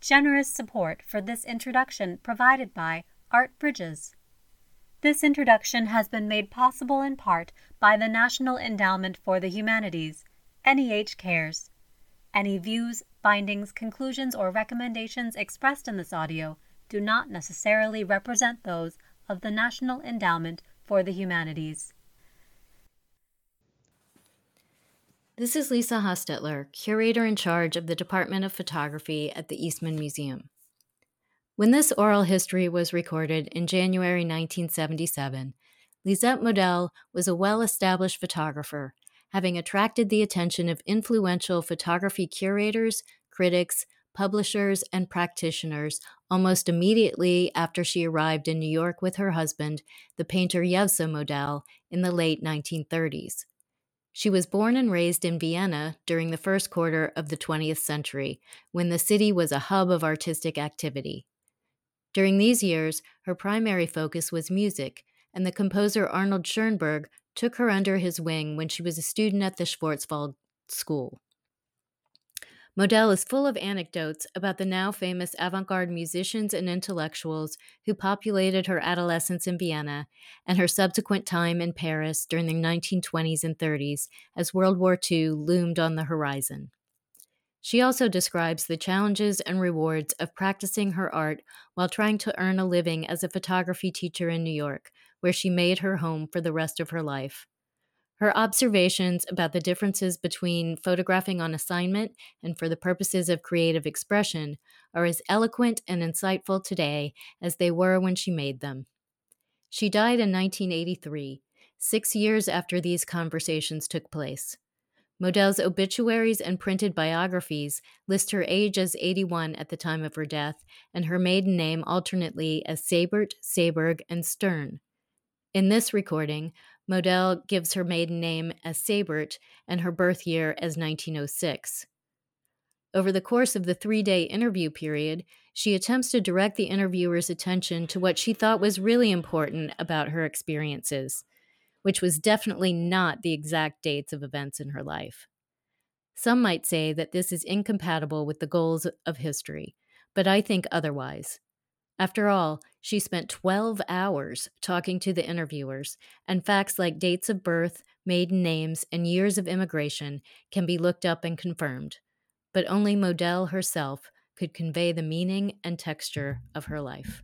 Generous support for this introduction provided by Art Bridges. This introduction has been made possible in part by the National Endowment for the Humanities, NEH Cares. Any views, findings, conclusions, or recommendations expressed in this audio do not necessarily represent those of the National Endowment for the Humanities. This is Lisa Hostetler, curator in charge of the Department of Photography at the Eastman Museum. When this oral history was recorded in January 1977, Lisette Model was a well established photographer, having attracted the attention of influential photography curators, critics, publishers, and practitioners almost immediately after she arrived in New York with her husband, the painter Evsa Model, in the late 1930s. She was born and raised in Vienna during the first quarter of the 20th century, when the city was a hub of artistic activity. During these years, her primary focus was music, and the composer Arnold Schoenberg took her under his wing when she was a student at the Schwarzwald School. Model is full of anecdotes about the now famous avant garde musicians and intellectuals who populated her adolescence in Vienna and her subsequent time in Paris during the 1920s and 30s as World War II loomed on the horizon. She also describes the challenges and rewards of practicing her art while trying to earn a living as a photography teacher in New York, where she made her home for the rest of her life. Her observations about the differences between photographing on assignment and for the purposes of creative expression are as eloquent and insightful today as they were when she made them. She died in 1983, six years after these conversations took place. Model's obituaries and printed biographies list her age as 81 at the time of her death and her maiden name alternately as Seybert, Saberg, and Stern. In this recording, Model gives her maiden name as Seybert and her birth year as 1906. Over the course of the three day interview period, she attempts to direct the interviewer's attention to what she thought was really important about her experiences, which was definitely not the exact dates of events in her life. Some might say that this is incompatible with the goals of history, but I think otherwise. After all, she spent 12 hours talking to the interviewers, and facts like dates of birth, maiden names, and years of immigration can be looked up and confirmed. But only Model herself could convey the meaning and texture of her life.